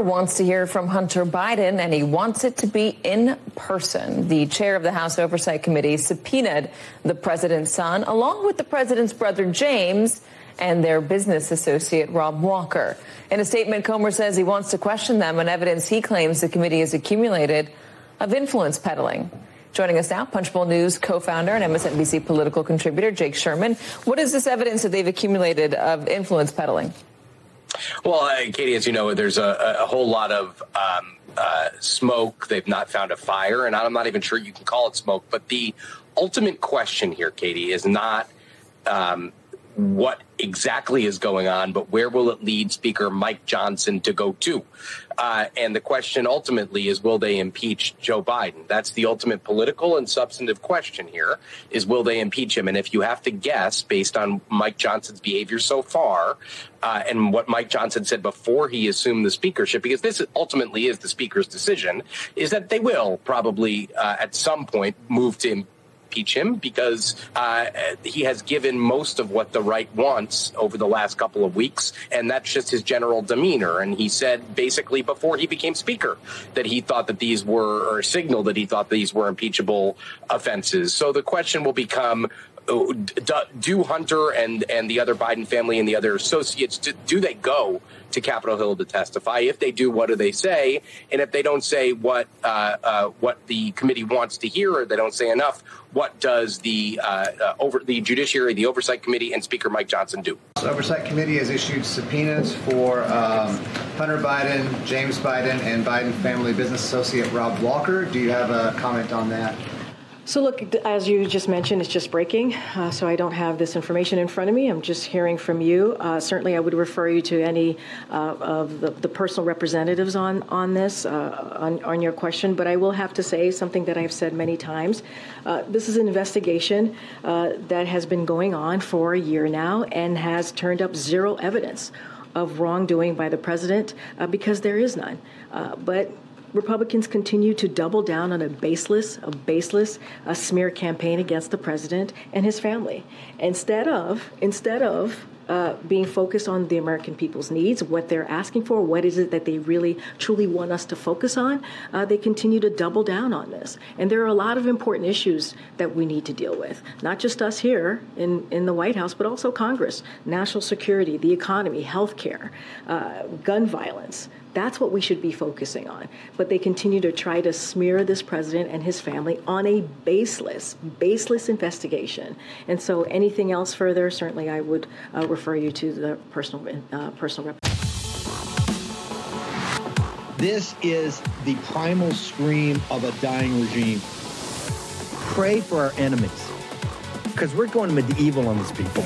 Wants to hear from Hunter Biden, and he wants it to be in person. The chair of the House Oversight Committee subpoenaed the president's son, along with the president's brother James and their business associate Rob Walker. In a statement, Comer says he wants to question them on evidence he claims the committee has accumulated of influence peddling. Joining us now, Punchbowl News co-founder and MSNBC political contributor Jake Sherman. What is this evidence that they've accumulated of influence peddling? Well, uh, Katie, as you know, there's a, a whole lot of um, uh, smoke. They've not found a fire, and I'm not even sure you can call it smoke. But the ultimate question here, Katie, is not um, what exactly is going on, but where will it lead Speaker Mike Johnson to go to? Uh, and the question ultimately is, will they impeach Joe Biden? That's the ultimate political and substantive question here is, will they impeach him? And if you have to guess based on Mike Johnson's behavior so far uh, and what Mike Johnson said before he assumed the speakership, because this ultimately is the speaker's decision, is that they will probably uh, at some point move to impeach him because uh, he has given most of what the right wants over the last couple of weeks, and that's just his general demeanor. And he said basically before he became speaker that he thought that these were, or signaled that he thought these were impeachable offenses. So the question will become do Hunter and and the other Biden family and the other associates do, do, they go to Capitol Hill to testify? If they do, what do they say? And if they don't say what uh, uh, what the committee wants to hear, or they don't say enough, what does the uh, uh over the Judiciary, the Oversight Committee, and Speaker Mike Johnson do? The Oversight Committee has issued subpoenas for um, Hunter Biden, James Biden, and Biden family business associate Rob Walker. Do you have a comment on that? So, look, as you just mentioned, it's just breaking. Uh, so, I don't have this information in front of me. I'm just hearing from you. Uh, certainly, I would refer you to any uh, of the, the, personal representatives on, on this, uh, on, on, your question. But I will have to say something that I've said many times. Uh, this is an investigation uh, that has been going on for a year now and has turned up zero evidence of wrongdoing by the president because there is none. but Republicans continue to double down on a baseless, a baseless a smear campaign against the president and his family. Instead of, instead of uh, being focused on the American people's needs, what they're asking for, what is it that they really truly want us to focus on, uh, they continue to double down on this. And there are a lot of important issues that we need to deal with, not just us here in, in the White House, but also Congress, national security, the economy, health care, uh, gun violence. That's what we should be focusing on. But they continue to try to smear this president and his family on a baseless, baseless investigation. And so anything else further, certainly I would uh, refer you to the personal, uh, personal rep. This is the primal scream of a dying regime. Pray for our enemies because we're going medieval on these people.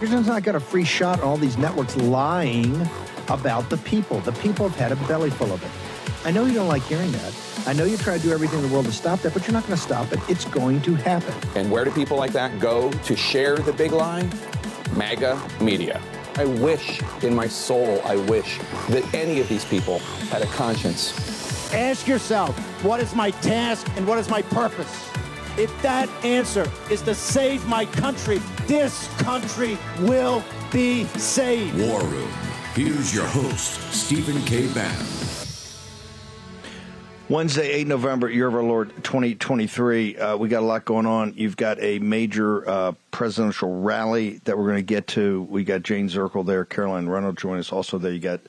You're not got a free shot all these networks lying about the people. The people have had a belly full of it. I know you don't like hearing that. I know you try to do everything in the world to stop that, but you're not going to stop it. It's going to happen. And where do people like that go to share the big lie? MAGA media. I wish in my soul, I wish that any of these people had a conscience. Ask yourself, what is my task and what is my purpose? If that answer is to save my country, this country will be saved. War Room Here's your host, Stephen K. Bannon. Wednesday, 8 November, year of our Lord 2023. Uh, we got a lot going on. You've got a major uh, presidential rally that we're going to get to. We got Jane Zirkle there, Caroline Reynolds join us also there. You got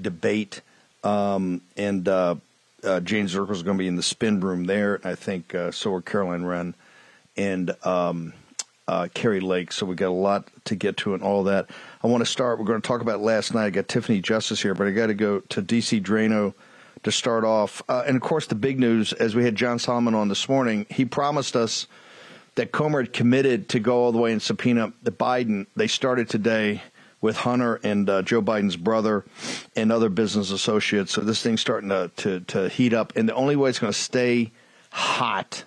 debate, um, and uh, uh Jane Zirkle is going to be in the spin room there. I think uh, so are Caroline Wren and um, uh, Kari Lake. So we got a lot to get to and all that. I want to start. We're going to talk about last night. I got Tiffany Justice here, but I got to go to DC Draino to start off. Uh, and of course, the big news, as we had John Solomon on this morning, he promised us that Comer had committed to go all the way and subpoena the Biden. They started today with Hunter and uh, Joe Biden's brother and other business associates. So this thing's starting to, to, to heat up. And the only way it's going to stay hot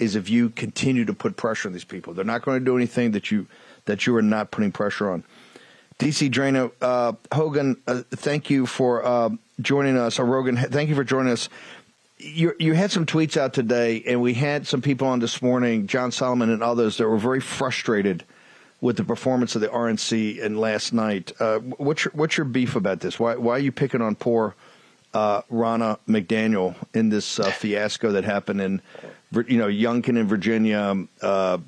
is if you continue to put pressure on these people. They're not going to do anything that you that you are not putting pressure on. DC Draino, uh, Hogan, uh, thank you for uh, joining us. Or Rogan, thank you for joining us. You, you had some tweets out today, and we had some people on this morning, John Solomon and others, that were very frustrated with the performance of the RNC and last night. Uh, what's your what's your beef about this? Why why are you picking on poor uh, Ronna McDaniel in this uh, fiasco that happened in you know Youngkin in Virginia, uh,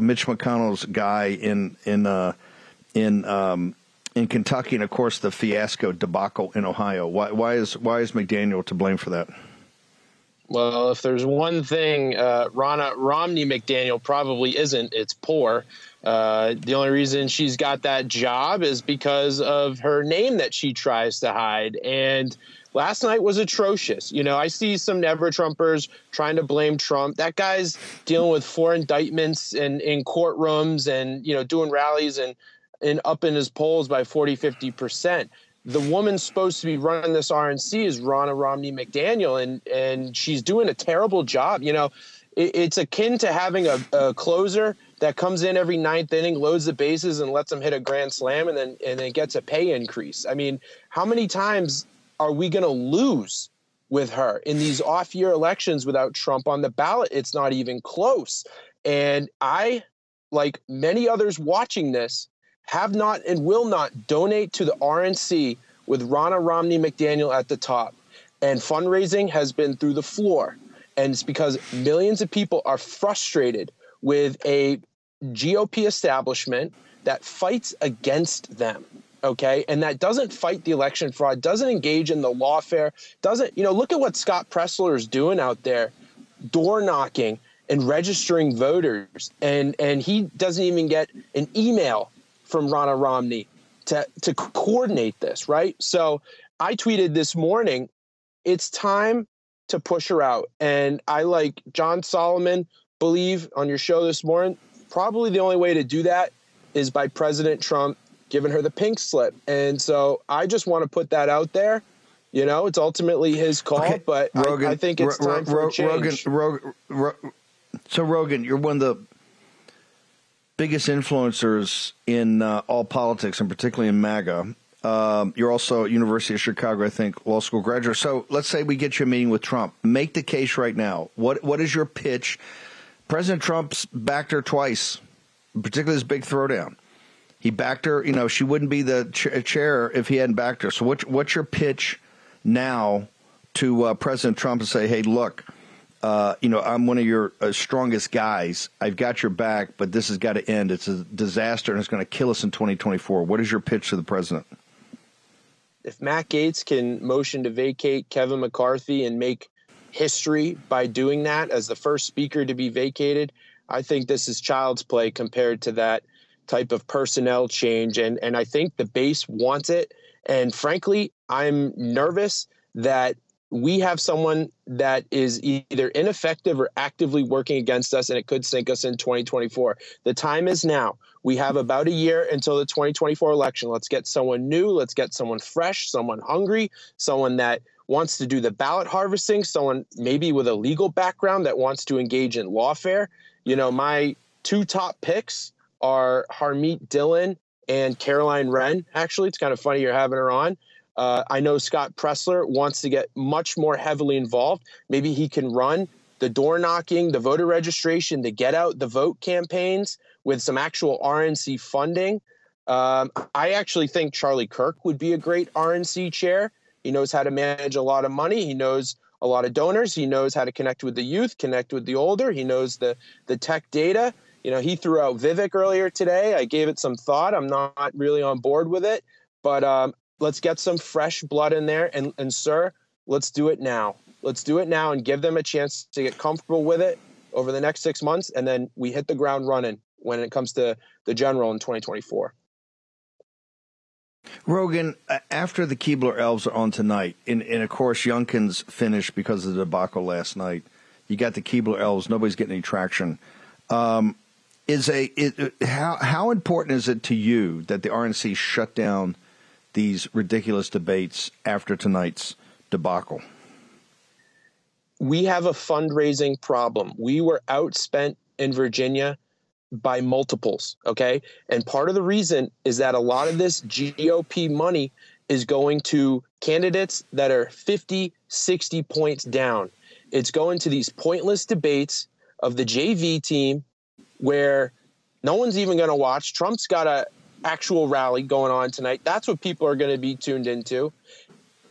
Mitch McConnell's guy in in uh, in um, in Kentucky, and of course the fiasco debacle in Ohio. Why why is why is McDaniel to blame for that? Well, if there's one thing uh, Ronna Romney McDaniel probably isn't, it's poor. Uh, the only reason she's got that job is because of her name that she tries to hide. And last night was atrocious. You know, I see some never Trumpers trying to blame Trump. That guy's dealing with four indictments and in courtrooms and, you know, doing rallies and, and up in his polls by 40, 50%. The woman supposed to be running this RNC is Ronna Romney McDaniel, and, and she's doing a terrible job. You know, it, it's akin to having a, a closer that comes in every ninth inning, loads the bases, and lets them hit a grand slam, and then and then gets a pay increase. I mean, how many times are we going to lose with her in these off-year elections without Trump on the ballot? It's not even close. And I, like many others watching this, have not and will not donate to the RNC with Ronna Romney McDaniel at the top. And fundraising has been through the floor. And it's because millions of people are frustrated with a GOP establishment that fights against them. Okay. And that doesn't fight the election fraud, doesn't engage in the lawfare, doesn't, you know, look at what Scott Presler is doing out there, door knocking and registering voters. And and he doesn't even get an email from Ronna Romney to to coordinate this, right? So I tweeted this morning, it's time to push her out. And I like John Solomon believe on your show this morning probably the only way to do that is by President Trump giving her the pink slip. And so I just want to put that out there. You know, it's ultimately his call, okay. but Rogan, I, I, think it's time for change. Rogan, so Rogan, you're one of the biggest influencers in uh, all politics, and particularly in MAGA. Um, you're also University of Chicago, I think, law school graduate. So let's say we get you a meeting with Trump. Make the case right now. What what is your pitch? President Trump's backed her twice, particularly this big throwdown. He backed her. You know, she wouldn't be the ch- chair if he hadn't backed her. So, what, what's your pitch now to uh, President Trump to say, "Hey, look, uh, you know, I'm one of your uh, strongest guys. I've got your back, but this has got to end. It's a disaster, and it's going to kill us in 2024." What is your pitch to the president? If Matt Gaetz can motion to vacate Kevin McCarthy and make history by doing that as the first speaker to be vacated. I think this is child's play compared to that type of personnel change. And, and I think the base wants it. And frankly, I'm nervous that we have someone that is either ineffective or actively working against us, and it could sink us in 2024. The time is now. We have about a year until the 2024 election. Let's get someone new. Let's get someone fresh, someone hungry, someone that wants to do the ballot harvesting, someone maybe with a legal background that wants to engage in lawfare. You know, my two top picks are Harmeet Dillon and Caroline Wren. Actually, it's kind of funny you're having her on. Uh, I know Scott Presler wants to get much more heavily involved. Maybe he can run the door knocking, the voter registration, the get out the vote campaigns with some actual RNC funding. Um, I actually think Charlie Kirk would be a great RNC chair. He knows how to manage a lot of money. He knows a lot of donors. He knows how to connect with the youth, connect with the older. He knows the the tech data. You know, he threw out Vivek earlier today. I gave it some thought. I'm not really on board with it, but um, let's get some fresh blood in there. And and sir, let's do it now. Let's do it now and give them a chance to get comfortable with it over the next six months, and then we hit the ground running when it comes to the general in 2024. Rogan, after the Keebler Elves are on tonight, and, and of course Youngkin's finished because of the debacle last night. You got the Keebler Elves. Nobody's getting any traction. Um, is a it, how how important is it to you that the RNC shut down these ridiculous debates after tonight's debacle? We have a fundraising problem. We were outspent in Virginia by multiples. Okay. And part of the reason is that a lot of this GOP money is going to candidates that are 50, 60 points down. It's going to these pointless debates of the JV team where No one's even going to watch. Trump's got a actual rally going on tonight. That's what people are going to be tuned into.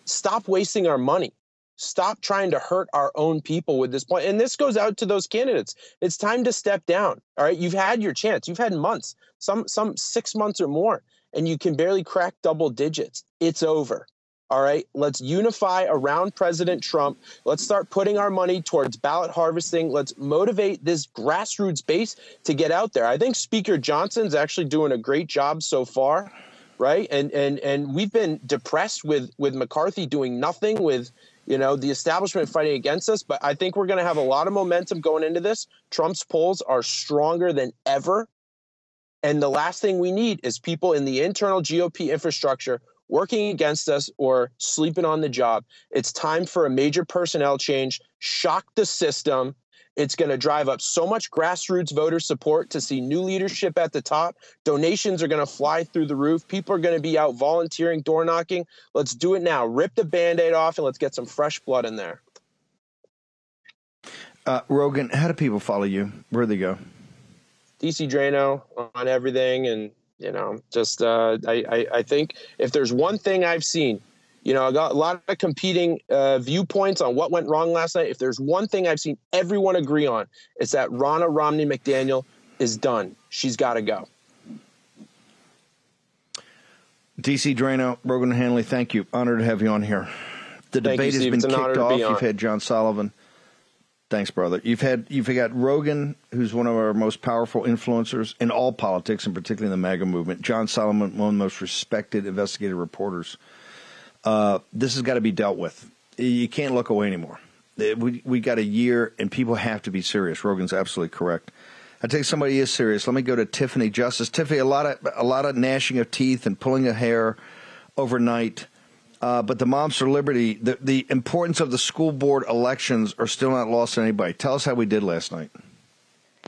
Stop wasting our money. Stop trying to hurt our own people with this point. And this goes out to those candidates. It's time to step down. All right. You've had your chance. You've had months, some some six months or more, and you can barely crack double digits. It's over. All right, let's unify around President Trump. Let's start putting our money towards ballot harvesting. Let's motivate this grassroots base to get out there. I think Speaker Johnson's actually doing a great job so far, right? And and and we've been depressed with with McCarthy doing nothing with you know the establishment fighting against us, but I think we're going to have a lot of momentum going into this. Trump's polls are stronger than ever. And the last thing we need is people in the internal GOP infrastructure working against us or sleeping on the job. It's time for a major personnel change, shock the system. It's going to drive up so much grassroots voter support to see new leadership at the top. Donations are going to fly through the roof. People are going to be out volunteering, door knocking. Let's do it now. Rip the band aid off and let's get some fresh blood in there. Uh, Rogan, how do people follow you? Where do they go? DC Draino on everything and you know, just uh, I, I, I think if there's one thing I've seen, you know, I got a lot of competing uh, viewpoints on what went wrong last night. If there's one thing I've seen everyone agree on, it's that Ronna Romney McDaniel is done. She's got to go. DC Draino, Rogan O'Handley, thank you. Honored to have you on here. The Thank debate you, has been It's kicked off. be. You've had John Sullivan. Thanks, brother. You've had you've got Rogan, who's one of our most powerful influencers in all politics, and particularly in the MAGA movement. John Solomon, one of the most respected investigative reporters. Uh, this has got to be dealt with. You can't look away anymore. Uh, We we got a year, and people have to be serious. Rogan's absolutely correct. I think somebody is serious. Let me go to Tiffany Justice. Tiffany, a lot of a lot of gnashing of teeth and pulling of hair overnight. Uh, but the Moms for Liberty, the, the importance of the school board elections are still not lost on anybody. Tell us how we did last night.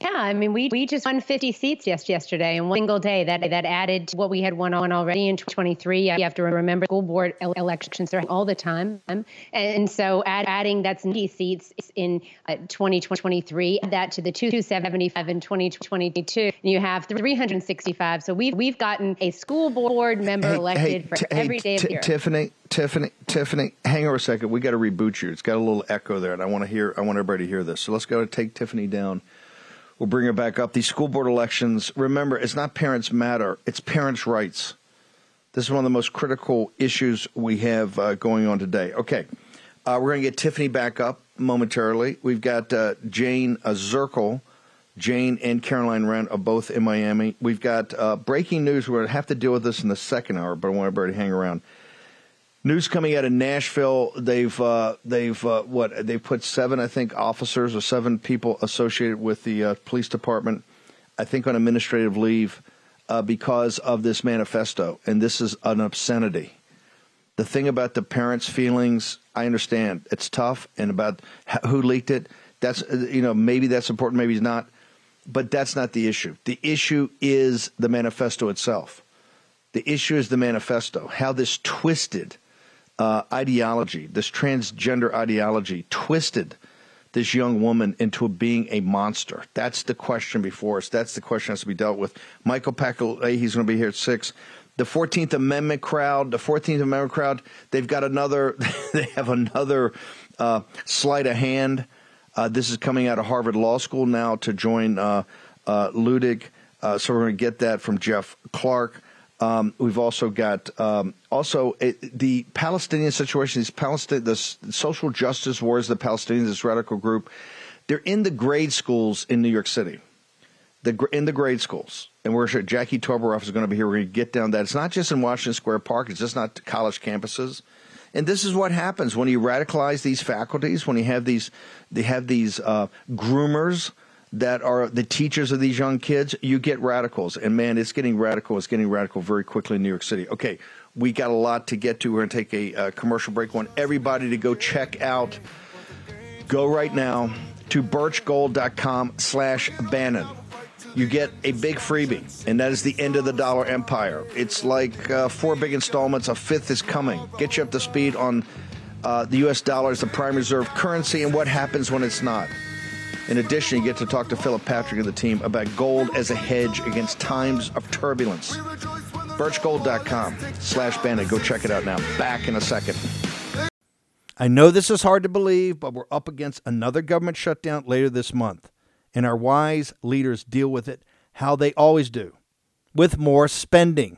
Yeah, I mean, we we just won 50 seats just yesterday in one single day. That that added to what we had won on already in 2023. You have to remember school board ele- elections are all the time, and so add, adding that's 90 seats in uh, 2023. Add that to the 275 in 2022, and you have 365. So we've we've gotten a school board member elected for T- every day of T- the year. Tiffany, Tiffany, Tiffany, hang on a second. We got to reboot you. It's got a little echo there, and I want to hear. I want everybody to hear this. So let's go to take Tiffany down. We'll bring her back up. These school board elections. Remember, it's not parents matter. It's parents' rights. This is one of the most critical issues we have uh, going on today. Okay, uh, we're going to get Tiffany back up momentarily. We've got uh, Jane uh, Zirkle. Jane and Caroline Wren are both in Miami. We've got uh, breaking news. We're going to have to deal with this in the second hour, but I want everybody to hang around. News coming out of Nashville. They've uh, they've uh, what they've put seven I think officers or seven people associated with the uh, police department. I think on administrative leave uh, because of this manifesto, and this is an obscenity. The thing about the parents' feelings, I understand it's tough, and about who leaked it. That's uh, you know maybe that's important, maybe it's not, but that's not the issue. The issue is the manifesto itself. The issue is the manifesto. How this twisted uh, ideology, this transgender ideology, twisted this young woman into being a monster. That's the question before us. That's the question that has to be dealt with. Michael Packle, he's going to be here at six. The Fourteenth Amendment crowd, the Fourteenth Amendment crowd, they've got another. they have another uh, sleight of hand. Uh, this is coming out of Harvard Law School now to join uh, uh, Luttig. Uh, so we're going to get that from Jeff Clark. Um, we've also got um, also uh, the Palestinian situation. These Palestine, the social justice wars, the Palestinians, this radical group, they're in the grade schools in New York City. The in the grade schools, and we're sure Jackie Toboroff is going to be here. We're going to get down that. It's not just in Washington Square Park. It's just not college campuses. And this is what happens when you radicalize these faculties. When you have these, they have these uh, groomers that are the teachers of these young kids, you get radicals. And man, it's getting radical. It's getting radical very quickly in New York City. Okay, we got a lot to get to. We're going to take a uh, commercial break. I want everybody to go check out, go right now to birchgold.com slash Bannon. You get a big freebie, and that is the end of the dollar empire. It's like uh, four big installments. A fifth is coming. Get you up to speed on uh, the U.S. dollar as the prime reserve currency and what happens when it's not. In addition, you get to talk to Philip Patrick and the team about gold as a hedge against times of turbulence. Birchgold.com slash Bannon. Go check it out now. Back in a second. I know this is hard to believe, but we're up against another government shutdown later this month. And our wise leaders deal with it how they always do with more spending.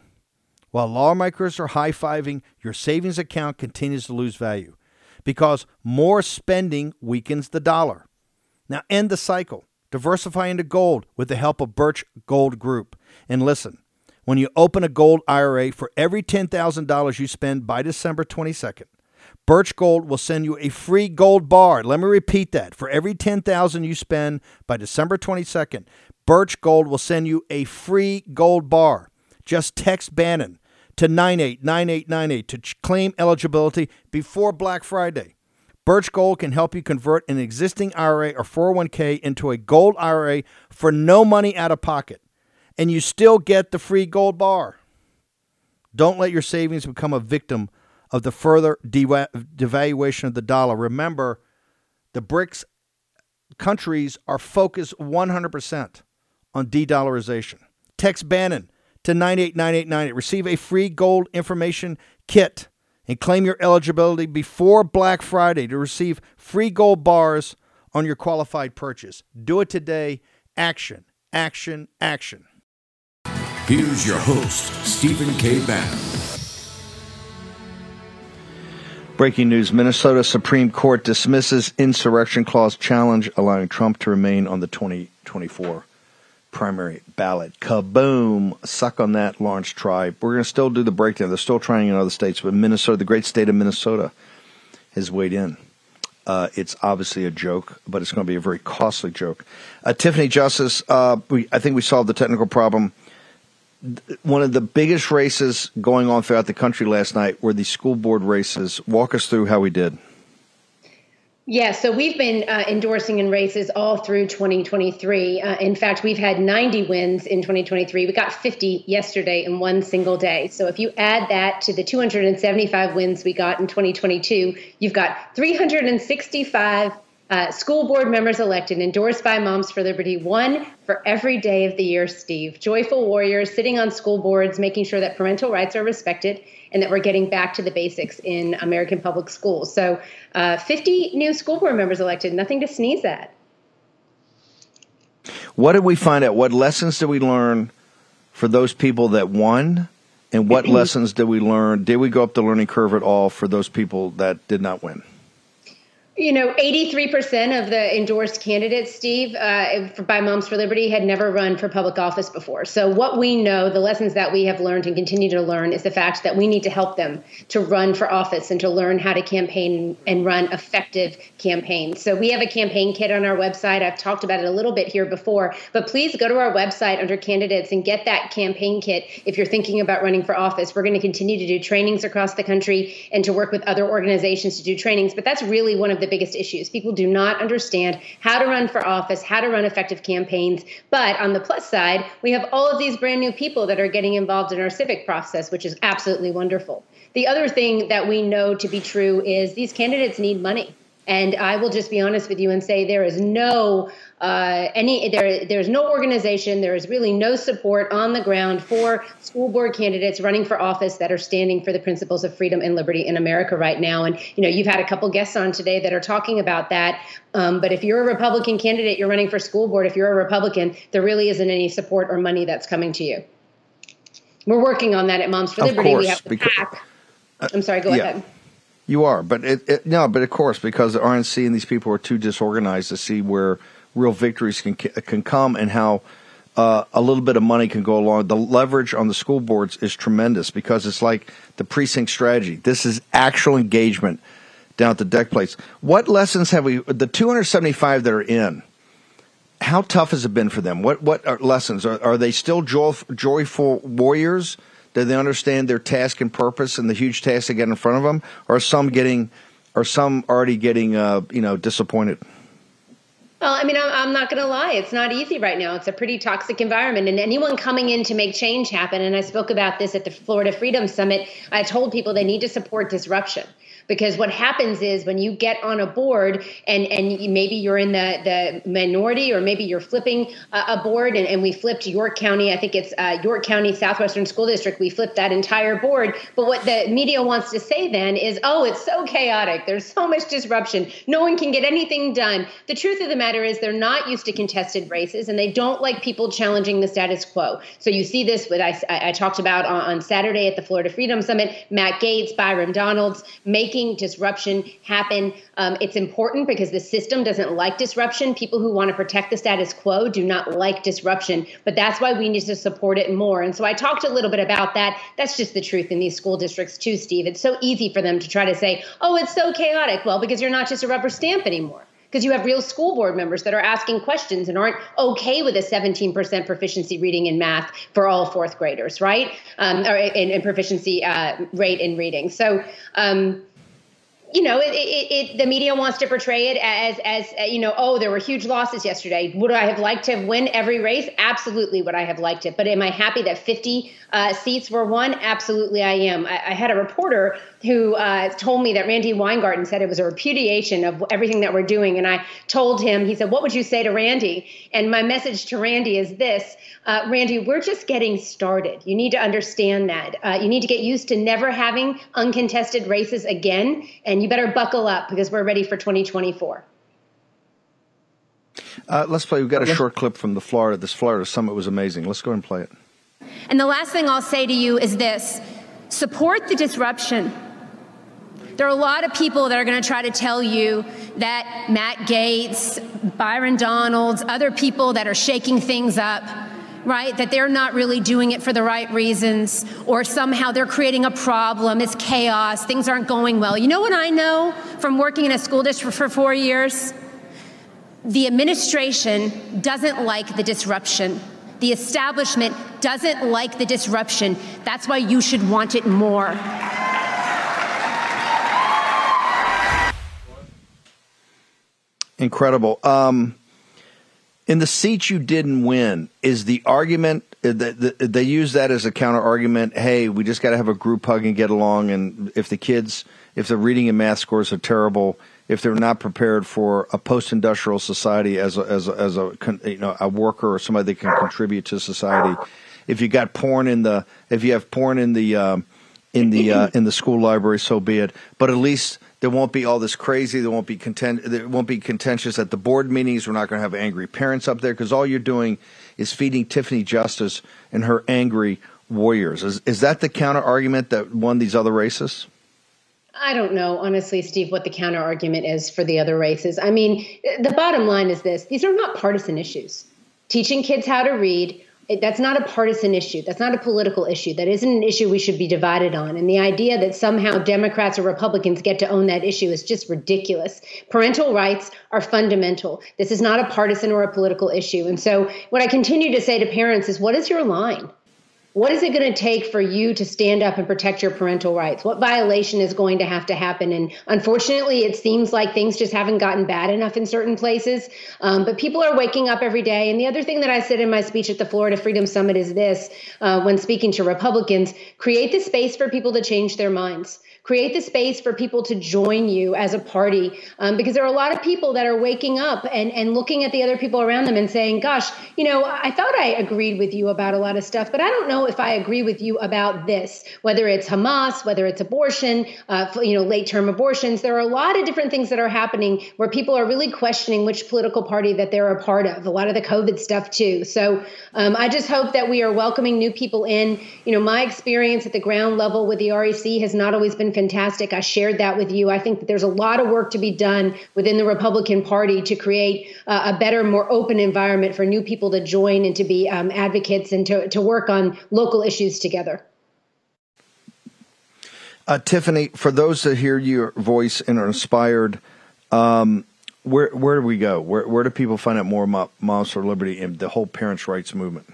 While lawmakers are high fiving, your savings account continues to lose value because more spending weakens the dollar. Now end the cycle. Diversify into gold with the help of Birch Gold Group. And listen, when you open a gold IRA for every $10,000 you spend by December 22nd, Birch Gold will send you a free gold bar. Let me repeat that. For every 10,000 you spend by December 22nd, Birch Gold will send you a free gold bar. Just text Bannon to 989898 to claim eligibility before Black Friday. Birch Gold can help you convert an existing IRA or 401k into a gold IRA for no money out of pocket, and you still get the free gold bar. Don't let your savings become a victim of the further devaluation of the dollar. Remember, the BRICS countries are focused 100% on de dollarization. Text Bannon to 98989. Receive a free gold information kit and claim your eligibility before Black Friday to receive free gold bars on your qualified purchase. Do it today. Action, action, action. Here's your host, Stephen K. Bannon. Breaking news Minnesota Supreme Court dismisses insurrection clause challenge allowing Trump to remain on the 2024 primary ballot. Kaboom! Suck on that, Laurence Tribe. We're going to still do the breakdown. They're still trying in other states, but Minnesota, the great state of Minnesota, has weighed in. Uh, it's obviously a joke, but it's going to be a very costly joke. Uh, Tiffany Justice, uh, we, I think we solved the technical problem. One of the biggest races going on throughout the country last night were the school board races. Walk us through how we did. Yeah, so we've been uh, endorsing in races all through 2023. Uh, in fact, we've had 90 wins in 2023. We got 50 yesterday in one single day. So if you add that to the 275 wins we got in 2022, you've got 365 uh, school board members elected, endorsed by Moms for Liberty, one for every day of the year, Steve. Joyful warriors sitting on school boards, making sure that parental rights are respected and that we're getting back to the basics in American public schools. So, uh, 50 new school board members elected, nothing to sneeze at. What did we find out? What lessons did we learn for those people that won? And what lessons did we learn? Did we go up the learning curve at all for those people that did not win? You know, 83% of the endorsed candidates, Steve, uh, by Moms for Liberty had never run for public office before. So, what we know, the lessons that we have learned and continue to learn, is the fact that we need to help them to run for office and to learn how to campaign and run effective campaigns. So, we have a campaign kit on our website. I've talked about it a little bit here before, but please go to our website under candidates and get that campaign kit if you're thinking about running for office. We're going to continue to do trainings across the country and to work with other organizations to do trainings, but that's really one of the the biggest issues. People do not understand how to run for office, how to run effective campaigns. But on the plus side, we have all of these brand new people that are getting involved in our civic process, which is absolutely wonderful. The other thing that we know to be true is these candidates need money. And I will just be honest with you and say there is no uh, any there there's no organization there is really no support on the ground for school board candidates running for office that are standing for the principles of freedom and liberty in America right now. And you know you've had a couple guests on today that are talking about that. Um, but if you're a Republican candidate, you're running for school board. If you're a Republican, there really isn't any support or money that's coming to you. We're working on that at Moms for of Liberty. Course, we have to because, PAC. I'm sorry. Go yeah. ahead. You are, but it, it, no, but of course, because the RNC and these people are too disorganized to see where real victories can can come and how uh, a little bit of money can go along. The leverage on the school boards is tremendous because it's like the precinct strategy. This is actual engagement down at the deck plates. What lessons have we? The 275 that are in. How tough has it been for them? What what are lessons? Are, are they still joy, joyful warriors? Do they understand their task and purpose and the huge task they get in front of them? Or are some getting, or some already getting, uh, you know, disappointed? Well, I mean, I'm, I'm not going to lie. It's not easy right now. It's a pretty toxic environment. And anyone coming in to make change happen, and I spoke about this at the Florida Freedom Summit, I told people they need to support disruption because what happens is when you get on a board and and maybe you're in the the minority or maybe you're flipping a board and, and we flipped York County I think it's uh, York County Southwestern School District we flipped that entire board. But what the media wants to say then is oh it's so chaotic. There's so much disruption. No one can get anything done. The truth of the matter is they're not used to contested races and they don't like people challenging the status quo. So you see this with I, I talked about on, on Saturday at the Florida Freedom Summit Matt Gaetz Byron Donalds making disruption happen. Um, it's important because the system doesn't like disruption. People who want to protect the status quo do not like disruption, but that's why we need to support it more. And so I talked a little bit about that. That's just the truth in these school districts, too, Steve. It's so easy for them to try to say, oh, it's so chaotic. Well, because you're not just a rubber stamp anymore because you have real school board members that are asking questions and aren't okay with a 17% proficiency reading in math for all fourth graders, right? Um, or in, in proficiency uh, rate in reading. So, um, you know, it, it, it, the media wants to portray it as, as uh, you know, oh, there were huge losses yesterday. Would I have liked to have win every race? Absolutely, would I have liked it. But am I happy that 50 uh, seats were won? Absolutely, I am. I, I had a reporter who uh, told me that Randi Weingarten said it was a repudiation of everything that we're doing. And I told him, he said, What would you say to Randi? And my message to Randi is this uh, Randi, we're just getting started. You need to understand that. Uh, you need to get used to never having uncontested races again. And you better buckle up because we're ready for 2024. Uh, let's play. We've got a short clip from the Florida. This Florida summit was amazing. Let's go and play it. And the last thing I'll say to you is this support the disruption there are a lot of people that are going to try to tell you that Matt Gaetz, Byron Donalds, other people that are shaking things up, right? That they're not really doing it for the right reasons, or somehow they're creating a problem. It's chaos. Things aren't going well. You know what I know from working in a school district for four years? The administration doesn't like the disruption. The establishment doesn't like the disruption. That's why you should want it more. Incredible. Um, in the seats you didn't win, is the argument uh, that they use that as a counter argument? Hey, we just got to have a group hug and get along. And if the kids, if the reading and math scores are terrible, if they're not prepared for a post-industrial society as a, as a, as a you know a worker or somebody that can contribute to society, if you got porn in the if you have porn in the um, in the uh, in the school library, so be it. But at least there won't be all this crazy. There won't be content. There won't be contentious at the board meetings. We're not going to have angry parents up there because all you're doing is feeding Tiffany Justice and her angry warriors. Is, is that the counter argument that won these other races? I don't know, honestly, Steve, what the counter argument is for the other races. I mean, the bottom line is this these are not partisan issues. Teaching kids how to read, that's not a partisan issue. That's not a political issue. That isn't an issue we should be divided on. And the idea that somehow Democrats or Republicans get to own that issue is just ridiculous. Parental rights are fundamental. This is not a partisan or a political issue. And so, what I continue to say to parents is what is your line? What is it going to take for you to stand up and protect your parental rights? What violation is going to have to happen? And unfortunately, it seems like things just haven't gotten bad enough in certain places. Um, but people are waking up every day. And the other thing that I said in my speech at the Florida Freedom Summit is this uh, when speaking to Republicans create the space for people to change their minds create the space for people to join you as a party um, because there are a lot of people that are waking up and, and looking at the other people around them and saying gosh you know i thought i agreed with you about a lot of stuff but i don't know if i agree with you about this. Whether it's hamas whether it's abortion uh, you know late term abortions there are a lot of different things that are happening where people are really questioning which political party that they're a part of a lot of the covid stuff too. So um, i just hope that we are welcoming new people in. You know my experience at the ground level with the rec has not always been fantastic. I shared that with you. I think that there's a lot of work to be done within the Republican Party to create uh, a better, more open environment for new people to join and to be um, advocates and to, to work on local issues together. Uh, Tiffany, for those that hear your voice and are inspired, um, where where do we go? Where where do people find out more about Moms for Liberty and the whole parents' rights movement?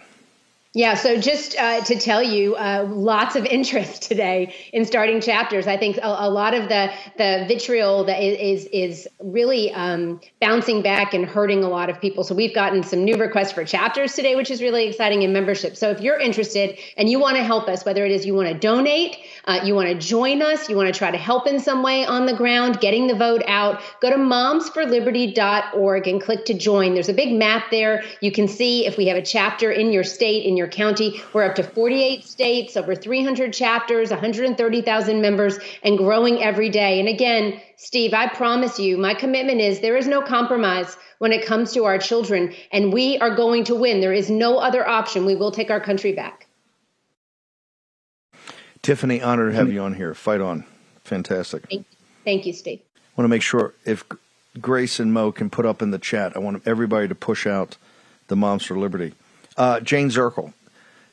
Yeah, so just uh, to tell you, uh, lots of interest today in starting chapters. I think a, a lot of the the vitriol that is is really um, bouncing back and hurting a lot of people. So we've gotten some new requests for chapters today, which is really exciting in membership. So if you're interested and you want to help us, whether it is you want to donate, uh, you want to join us, you want to try to help in some way on the ground, getting the vote out, go to momsforliberty.org and click to join. There's a big map there. You can see if we have a chapter in your state in your county. We're up to 48 states, over 300 chapters, 130,000 members, and growing every day. And again, Steve, I promise you, my commitment is there is no compromise when it comes to our children, and we are going to win. There is no other option. We will take our country back. Tiffany, honored to have you on here. Fight on. Fantastic. Thank you, Thank you Steve. I want to make sure if Grace and Mo can put up in the chat, I want everybody to push out the Moms for Liberty. Uh, Jane Zirkle.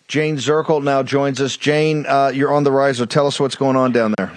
Jane Zirkle now joins us. Jane, uh, you're on the rise, so tell us what's going on down there.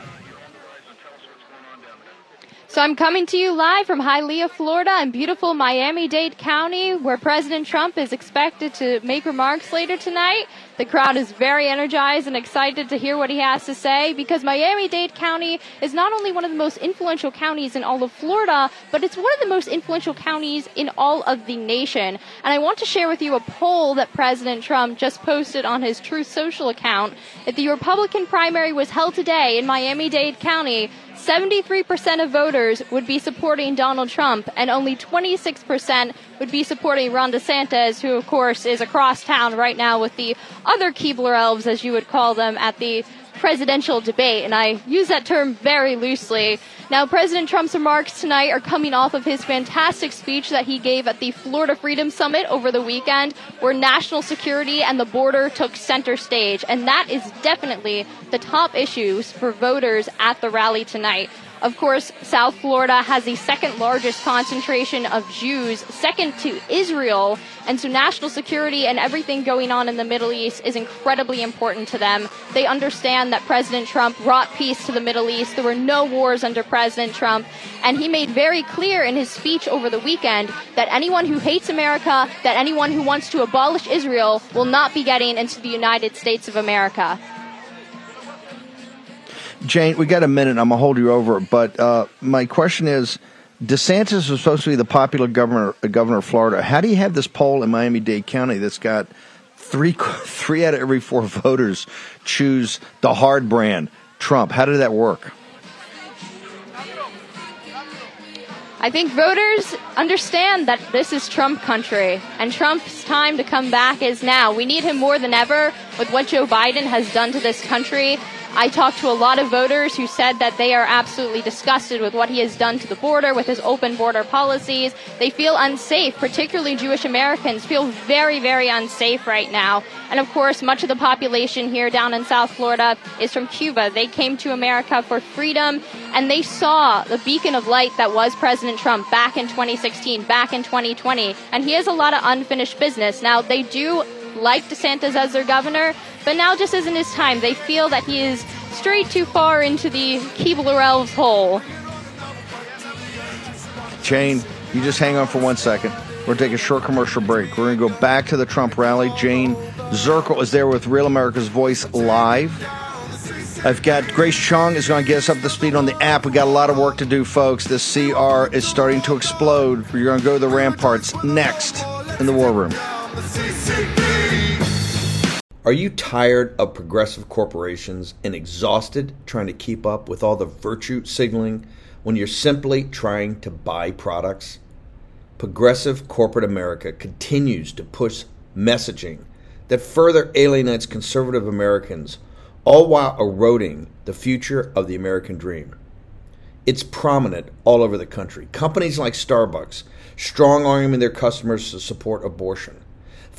So I'm coming to you live from Hialeah, Florida, in beautiful Miami-Dade County, where President Trump is expected to make remarks later tonight. The crowd is very energized and excited to hear what he has to say because Miami-Dade County is not only one of the most influential counties in all of Florida, but it's one of the most influential counties in all of the nation. And I want to share with you a poll that President Trump just posted on his Truth Social account. If the Republican primary was held today in Miami-Dade County, 73% of voters would be supporting Donald Trump, and only 26% would be supporting Ron DeSantis, who, of course, is across town right now with the other Keebler elves, as you would call them, at the presidential debate. And I use that term very loosely. Now, President Trump's remarks tonight are coming off of his fantastic speech that he gave at the Florida Freedom Summit over the weekend, where national security and the border took center stage. And that is definitely the top issues for voters at the rally tonight. Of course, South Florida has the second largest concentration of Jews, second to Israel. And so national security and everything going on in the Middle East is incredibly important to them. They understand that President Trump brought peace to the Middle East. There were no wars under President Trump. And he made very clear in his speech over the weekend that anyone who hates America, that anyone who wants to abolish Israel will not be getting into the United States of America. Jane, we got a minute. I'm gonna hold you over, but uh, my question is: DeSantis was supposed to be the popular governor, uh, governor of Florida. How do you have this poll in Miami-Dade County that's got three, three out of every four voters choose the hard brand, Trump? How did that work? I think voters understand that this is Trump country and Trump's time to come back is now. We need him more than ever with what Joe Biden has done to this country I talked to a lot of voters who said that they are absolutely disgusted with what he has done to the border, with his open border policies. They feel unsafe, particularly Jewish Americans feel very, very unsafe right now. And of course, much of the population here down in South Florida is from Cuba. They came to America for freedom and they saw the beacon of light that was President Trump back in 2016, back in 2020. And he has a lot of unfinished business. Now, they do like DeSantis as their governor, but now just isn't his time. They feel that he is straight too far into the Keebler Elves hole. Jane, you just hang on for one second. We're going to take a short commercial break. We're going to go back to the Trump rally. Jane Zirkle is there with Real America's Voice live. I've got Grace Chung is going to get us up to speed on the app. We've got a lot of work to do, folks. This CR is starting to explode. We're going to go to the ramparts next in the war room. Are you tired of progressive corporations and exhausted trying to keep up with all the virtue signaling when you're simply trying to buy products? Progressive corporate America continues to push messaging that further alienates conservative Americans, all while eroding the future of the American dream. It's prominent all over the country. Companies like Starbucks strong arming their customers to support abortion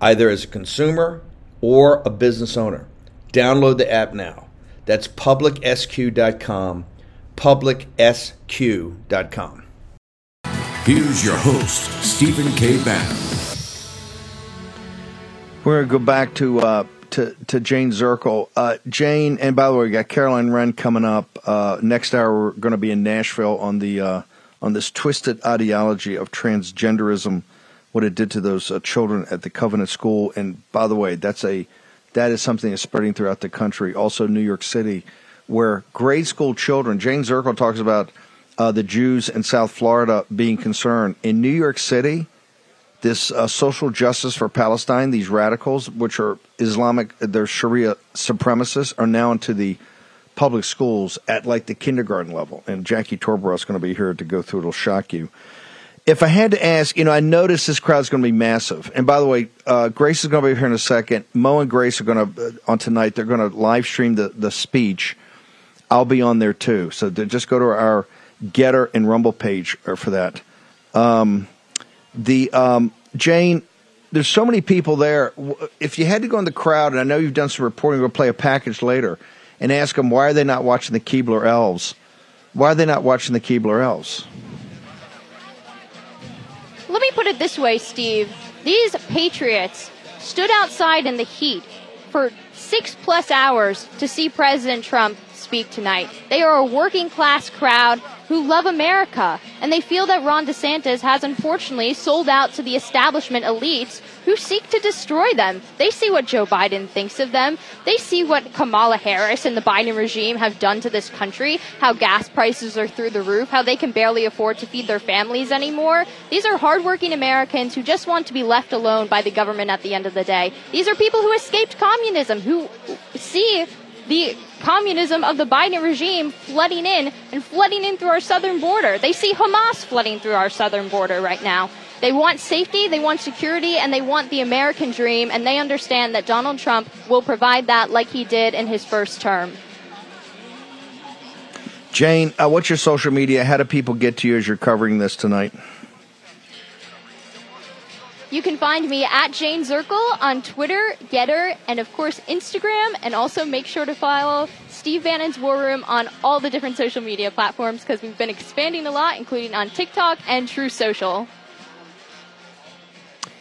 either as a consumer or a business owner. Download the app now. That's publicsq.com, publicsq.com. Here's your host, Stephen K. Bannon. We're going to go back to uh, to to Jane Zirkle. Uh, Jane, and by the way, we got Caroline Wren coming up uh, next hour. We're going to be in Nashville on the uh, on this twisted ideology of transgenderism, what it did to those uh, children at the Covenant School. And by the way, that's a that is something that's spreading throughout the country. Also, New York City, where grade school children. Jane Zirkle talks about uh, the Jews in South Florida being concerned in New York City this uh, social justice for Palestine, these radicals, which are Islamic, they're Sharia supremacists, are now into the public schools at like the kindergarten level. And Jackie Toboroff is going to be here to go through. It'll shock you. If I had to ask, you know, I noticed this crowd's going to be massive. And by the way, uh, Grace is going to be here in a second. Mo and Grace are going to, uh, on tonight, they're going to live stream the, the speech. I'll be on there too. So just go to our Gettr and Rumble page uh, for that. Um, the um, Jane, there's so many people there. If you had to go in the crowd, and I know you've done some reporting, we'll play a package later, and ask them why are they not watching the Keebler Elves? Why are they not watching the Keebler Elves? Let me put it this way, Steve. These patriots stood outside in the heat for six plus hours to see President Trump speak tonight. They are a working class crowd who love America, and they feel that Ron DeSantis has unfortunately sold out to the establishment elites who seek to destroy them. They see what Joe Biden thinks of them. They see what Kamala Harris and the Biden regime have done to this country, how gas prices are through the roof, how they can barely afford to feed their families anymore. These are hardworking Americans who just want to be left alone by the government at the end of the day. These are people who escaped communism, who see the communism of the Biden regime flooding in and flooding in through our southern border. They see Hamas flooding through our southern border right now. They want safety, they want security, and they want the American dream, and they understand that Donald Trump will provide that like he did in his first term. Jane, uh, what's your social media? How do people get to you as you're covering this tonight? You can find me at Jane Zirkle on Twitter, Gettr, and of course Instagram. And also make sure to follow Steve Bannon's War Room on all the different social media platforms because we've been expanding a lot, including on TikTok and True Social.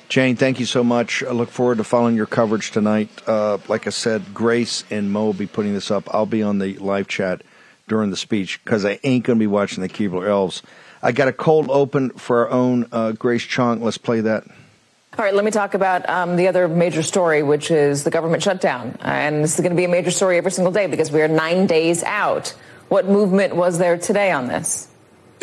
Jane, thank you so much. I look forward to following your coverage tonight. Uh, like I said, Grace and Mo will be putting this up. I'll be on the live chat during the speech because I ain't going to be watching the Keebler Elves. I got a cold open for our own uh, Grace Chong. Let's play that. All right, let me talk about um, the other major story, which is the government shutdown. And this is going to be a major story every single day because we are nine days out. What movement was there today on this?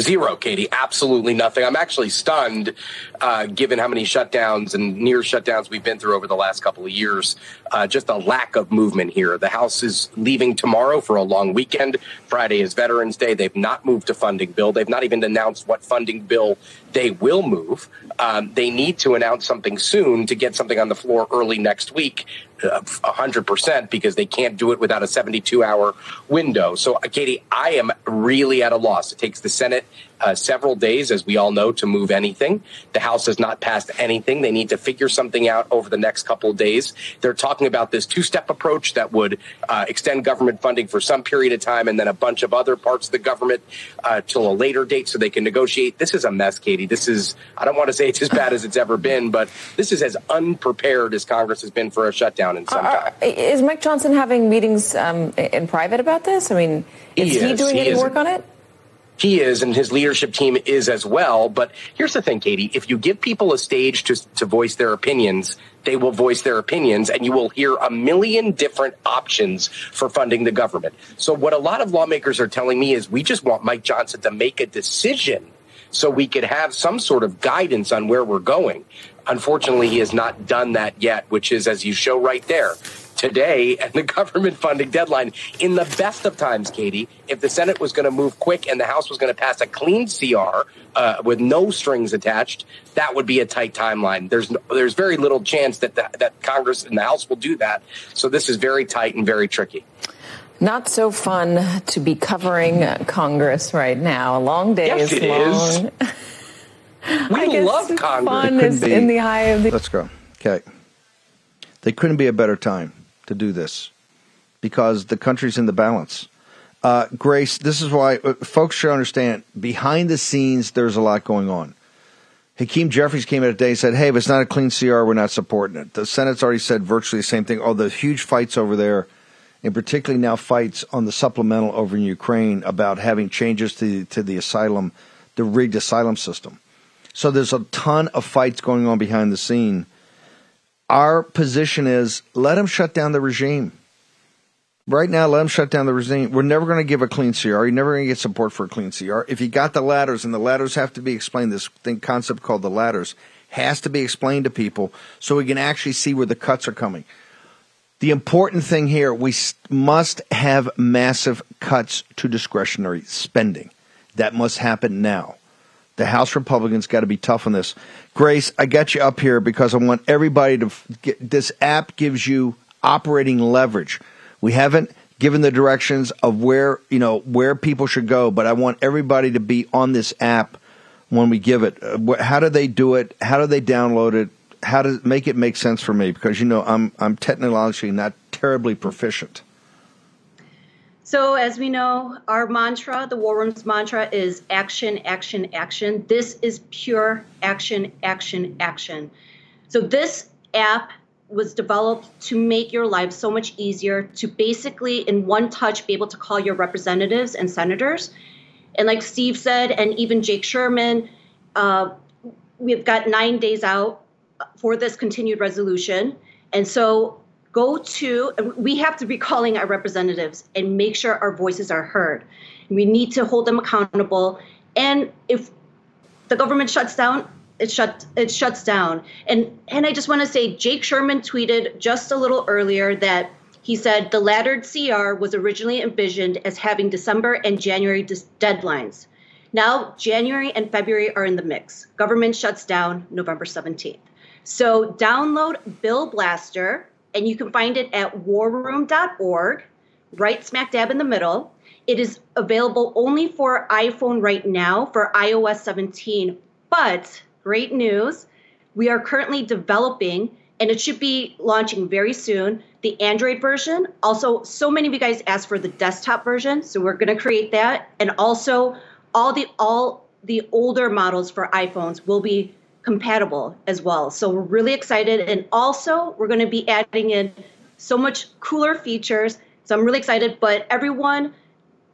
Zero, Katie. Absolutely nothing. I'm actually stunned, uh, given how many shutdowns and near shutdowns we've been through over the last couple of years. Uh, just a lack of movement here. The House is leaving tomorrow for a long weekend. Friday is Veterans Day. They've not moved a funding bill. They've not even announced what funding bill they will move. Um, they need to announce something soon to get something on the floor early next week. Uh, hundred percent because they can't do it without a 72 hour window. So, uh, Katie, I am really at a loss. It takes the Senate uh, several days, as we all know, to move anything. The House has not passed anything. They need to figure something out over the next couple of days. They're talking about this two step approach that would uh, extend government funding for some period of time and then a bunch of other parts of the government uh, till a later date so they can negotiate. This is a mess, Katie. This is, I don't want to say it's as bad as it's ever been, but this is as unprepared as Congress has been for a shutdown in some time. is Mike Johnson having meetings um, in private about this? I mean, is he, is. doing He any is. work on it? He is, and his leadership team is as well. But here's the thing, Katie: if you give people a stage to to voice their opinions, they will voice their opinions, and you will hear a million different options for funding the government. So, what a lot of lawmakers are telling me is, we just want Mike Johnson to make a decision so we could have some sort of guidance on where we're going. Unfortunately, he has not done that yet, which is, as you show right there, today and the government funding deadline. In the best of times, Katie, if the Senate was going to move quick and the House was going to pass a clean CR uh, with no strings attached, that would be a tight timeline. There's no, there's very little chance that the, that Congress and the House will do that. So this is very tight and very tricky. Not so fun to be covering Congress right now. A long day Yes, is it is. long. We I love the Congress. Fun is be- in the eye of the. Let's go. Okay. They couldn't be a better time to do this because the country's in the balance. Uh, Grace, this is why uh, folks should understand behind the scenes, there's a lot going on. Hakeem Jeffries came out today and said, hey, if it's not a clean CR, we're not supporting it. The Senate's already said virtually the same thing. Oh, the huge fights over there, and particularly now fights on the supplemental over in Ukraine about having changes to, to the asylum, the rigged asylum system. So there's a ton of fights going on behind the scene. Our position is let them shut down the regime. Right now, let them shut down the regime. We're never going to give a clean CR. You're never going to get support for a clean CR. If you got the ladders, and the ladders have to be explained, this thing concept called the ladders has to be explained to people so we can actually see where the cuts are coming. The important thing here, we must have massive cuts to discretionary spending. That must happen now. The House Republicans got to be tough on this. Grace, I got you up here because I want everybody to get this app gives you operating leverage. We haven't given the directions of where, you know, where people should go, but I want everybody to be on this app when we give it. Uh, How do they do it? How do they download it? How does make it make sense for me? Because you know, I'm I'm technologically not terribly proficient. So, as we know, our mantra, the War Room's mantra, is action, action, action. This is pure action, action, action. So, this app was developed to make your life so much easier to basically, in one touch, be able to call your representatives and senators. And, like Steve said, and even Jake Sherman, uh, we've got nine days out for this continued resolution. And so go to, we have to be calling our representatives and make sure our voices are heard. We need to hold them accountable. And if the government shuts down, it shut it shuts down. And and I just want to say Jake Sherman tweeted just a little earlier that he said the laddered CR was originally envisioned as having December and January dis- deadlines. Now January and February are in the mix. Government shuts down November 17th. So download Bill Blaster and you can find it at warroom.org, right smack dab in the middle. It is available only for iPhone right now for iOS 17, but great news. We are currently developing, and it should be launching very soon, the Android version. Also, so many of you guys asked for the desktop version, so we're going to create that. And also, all the all the older models for iPhones will be compatible as well. So we're really excited. And also, we're going to be adding in so much cooler features. So I'm really excited. But everyone,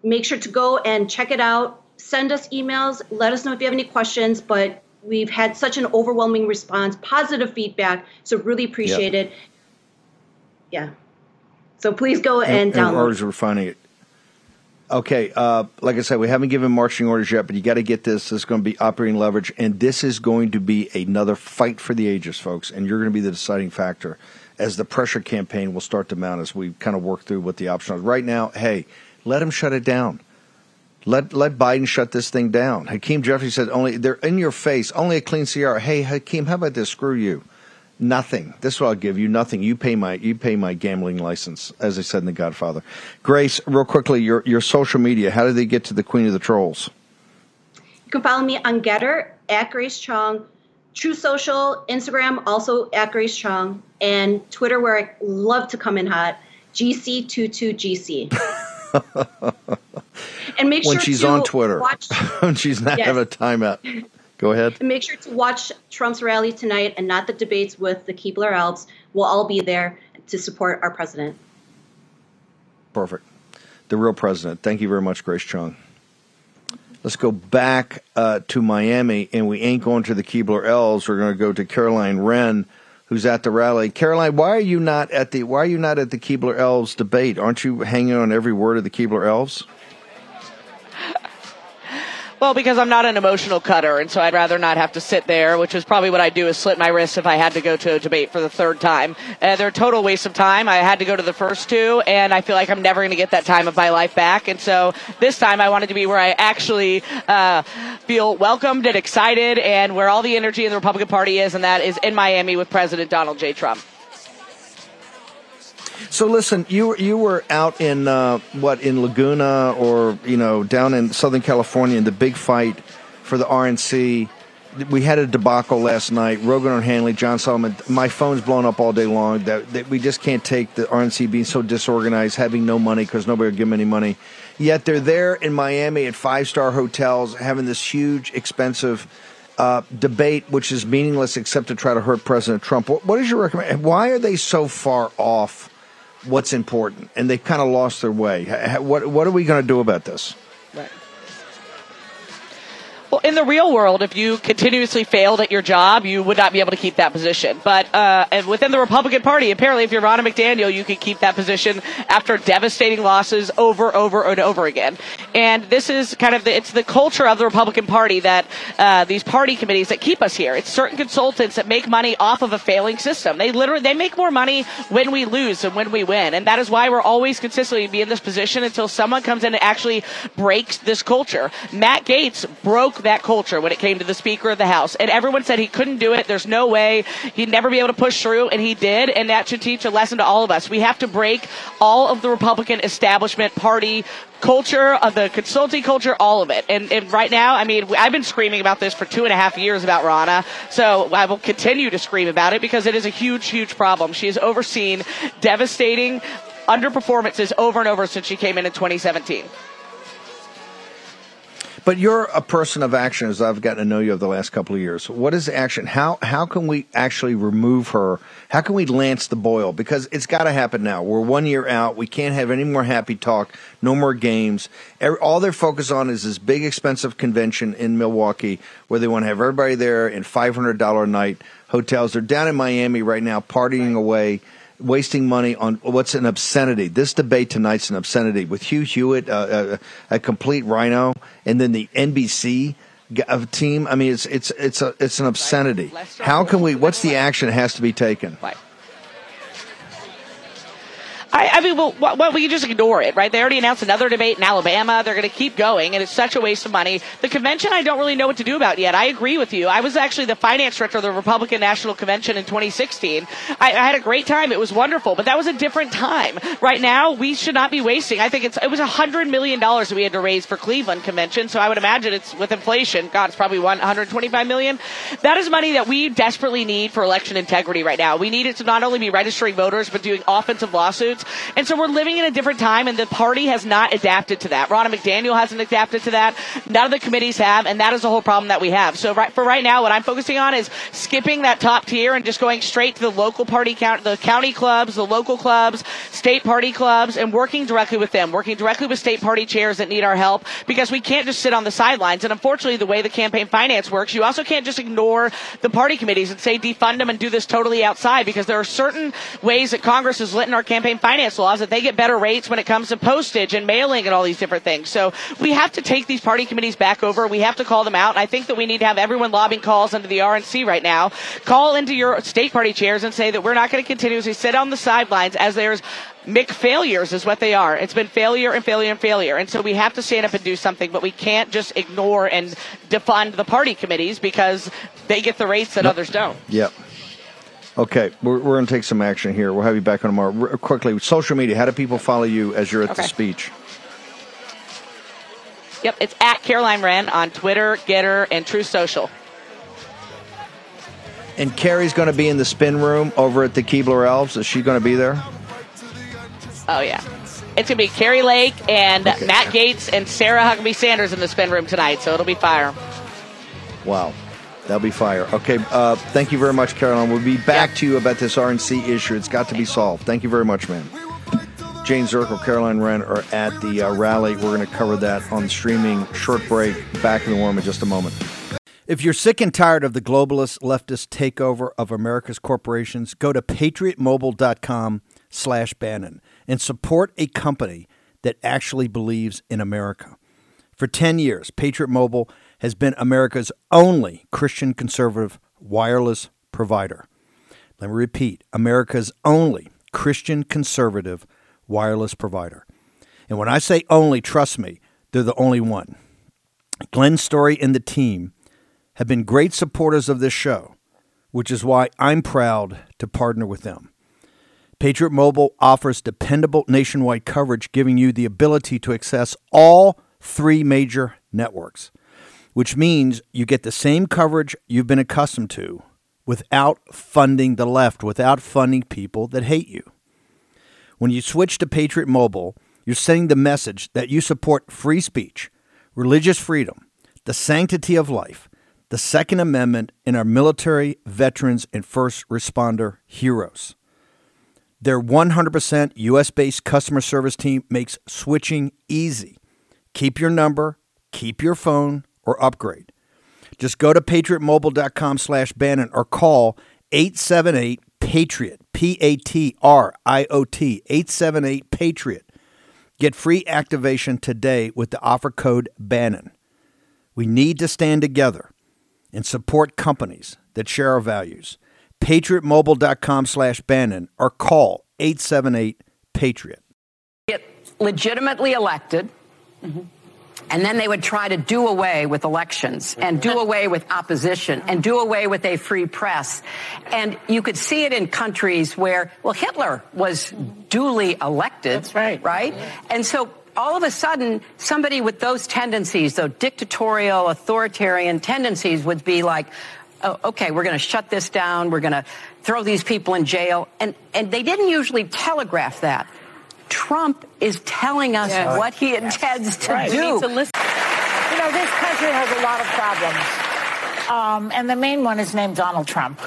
make sure to go and check it out. Send us emails. Let us know if you have any questions. But we've had such an overwhelming response, positive feedback. So really appreciate it. Yeah. So please go and, and, and we're download. always refining it. Okay, uh, like I said, we haven't given marching orders yet, but you got to get this. This is going to be operating leverage, and this is going to be another fight for the ages, folks. And you're going to be the deciding factor as the pressure campaign will start to mount as we kind of work through what the option is. Right now, hey, let him shut it down. Let let Biden shut this thing down. Hakeem Jeffries said only they're in your face. Only a clean CR. Hey, Hakeem, how about this? Screw you. Nothing. This is I'll give you. Nothing. You pay my you pay my gambling license, as I said in The Godfather. Grace, real quickly, your your social media. How did they get to the Queen of the Trolls? You can follow me on Gettr at Grace Chong, True Social, Instagram also at Grace Chong, and Twitter where I love to come in hot, GC22GC. and make sure when sure she's on Twitter, watch, when she's not Yes. having a timeout. Go ahead. and make sure to watch Trump's rally tonight and not the debates with the Keebler Elves. We'll all be there to support our president. Perfect. The real president. Thank you very much, Grace Chong. Let's go back uh, to Miami, and we ain't going to the Keebler Elves. We're going to go to Caroline Wren, who's at the rally. Caroline, why are you not at the Why are you not at the Keebler Elves debate? Aren't you hanging on every word of the Keebler Elves? Well, because I'm not an emotional cutter, and so I'd rather not have to sit there, which is probably what I'd do is slit my wrists if I had to go to a debate for the third time. Uh, they're a total waste of time. I had to go to the first two, and I feel like I'm never going to get that time of my life back. And so this time I wanted to be where I actually uh, feel welcomed and excited, and where all the energy in the Republican Party is, and that is in Miami with President Donald J. Trump. So listen, you you were out in uh, what in Laguna or you know down in Southern California in the big fight for the RNC. We had a debacle last night. Rogan O'Handley, John Solomon. My phone's blown up all day long. That, that we just can't take the RNC being so disorganized, having no money because nobody will give them any money. Yet they're there in Miami at five star hotels, having this huge, expensive uh, debate, which is meaningless except to try to hurt President Trump. What, what is your recommend? Why are they so far off? What's important, and they've kind of lost their way. Ha- ha- What what are we going to do about this? Well, in the real world, if you continuously failed at your job, you would not be able to keep that position. But uh, and within the Republican Party, apparently, if you're Ronna McDaniel, you could keep that position after devastating losses over, over, and over again. And this is kind of the, it's the culture of the Republican Party that uh, these party committees that keep us here. It's certain consultants that make money off of a failing system. They literally they make more money when we lose than when we win, and that is why we're always consistently be in this position until someone comes in and actually breaks this culture. Matt Gaetz broke that culture when it came to the Speaker of the House, and everyone said he couldn't do it. There's no way he'd never be able to push through, and he did, and that should teach a lesson to all of us. We have to break all of the Republican establishment party culture, of the consulting culture, all of it. And, and right now, I mean, I've been screaming about this for two and a half years about Ronna, so I will continue to scream about it because it is a huge, huge problem. She has overseen devastating underperformances over and over since she came in in 2017. But you're a person of action, as I've gotten to know you over the last couple of years. What is action? How how can we actually remove her? How can we lance the boil? Because it's got to happen now. We're one year out. We can't have any more happy talk. No more games. Every, all they're focused on is this big, expensive convention in Milwaukee, where they want to have everybody there in five hundred dollar a night hotels. They're down in Miami right now, partying away wasting money on what's an obscenity. This debate tonight's an obscenity with Hugh Hewitt, uh, a, a complete RINO, and then the NBC uh, team. I mean, it's it's it's a it's an obscenity. How can we? What's the action that has to be taken? I, I mean, well, what, we can just ignore it, right? They already announced another debate in Alabama. They're going to keep going, and it's such a waste of money. The convention, I don't really know what to do about yet. I agree with you. I was actually the finance director of the Republican National Convention in 2016. I, I had a great time. It was wonderful, but that was a different time. Right now, we should not be wasting. I think it's it was hundred million dollars that we had to raise for Cleveland convention. So I would imagine it's with inflation. God, it's probably 125 million. That is money that we desperately need for election integrity right now. We need it to not only be registering voters, but doing offensive lawsuits. And so we're living in a different time, and the party has not adapted to that. Ronna McDaniel hasn't adapted to that. None of the committees have, and that is the whole problem that we have. So right, for right now, what I'm focusing on is skipping that top tier and just going straight to the local party count, the county clubs, the local clubs, state party clubs, and working directly with them, working directly with state party chairs that need our help because we can't just sit on the sidelines. And unfortunately, the way the campaign finance works, you also can't just ignore the party committees and say defund them and do this totally outside because there are certain ways that Congress has written our campaign finance laws that they get better rates when it comes to postage and mailing and all these different things. So we have to take these party committees back over. We have to call them out. And I think that we need to have everyone lobbying calls into the RNC right now. Call into your state party chairs and say that we're not going to continuously sit on the sidelines as there's Mick failures is what they are. It's been failure and failure and failure. And so we have to stand up and do something, but we can't just ignore and defund the party committees because they get the rates that others don't. Yep. Okay, we're, we're going to take some action here. We'll have you back on tomorrow. Quickly, social media. How do people follow you as you're at the speech? Yep, it's at Caroline Wren on Twitter, Gettr, and True Social. And Kari's going to be in the spin room over at the Keebler Elves. Is she going to be there? Oh yeah. It's gonna be Kari Lake and Okay. Matt Gaetz and Sarah Huckabee Sanders in the spin room tonight, so it'll be fire. Wow. That'll be fire. Okay. Uh, thank you very much, Caroline. We'll be back to you about this RNC issue. It's got to be solved. Thank you very much, man. Jane Zirkle, Caroline Wren are at the uh, rally. We're going to cover that on streaming. Short break. Back in the warm in just a moment. If you're sick and tired of the globalist leftist takeover of America's corporations, go to patriotmobile.com slash Bannon and support a company that actually believes in America. For 10 years, Patriot Mobile has been America's only Christian conservative wireless provider. Let me repeat America's only Christian conservative wireless provider. And when I say only, trust me, they're the only one. Glenn Story and the team have been great supporters of this show, which is why I'm proud to partner with them. Patriot Mobile offers dependable nationwide coverage, giving you the ability to access all three major networks, which means you get the same coverage you've been accustomed to without funding the left, without funding people that hate you. When you switch to Patriot Mobile, you're sending the message that you support free speech, religious freedom, the sanctity of life, the Second Amendment, and our military, veterans, and first responder heroes. Their 100% US based customer service team makes switching easy. Keep your number, keep your phone, or upgrade. Just go to patriotmobile.com slash Bannon or call 878 Patriot, P A T R I O T, 878 Patriot. Get free activation today with the offer code Bannon. We need to stand together and support companies that share our values. PatriotMobile.com slash Bannon or call 878 Patriot. get legitimately elected, mm-hmm. And then they would try to do away with elections and do away with opposition and do away with a free press. And you could see it in countries where, well, Hitler was duly elected. That's right. Right? And so all of a sudden, somebody with those tendencies, those dictatorial, authoritarian tendencies, would be like, oh, okay, we're going to shut this down. We're going to throw these people in jail. And, and they didn't usually telegraph that. Trump is telling us Yes. what he intends to Right. do. To listen. You know, this country has a lot of problems. Um, and the main one is named Donald Trump.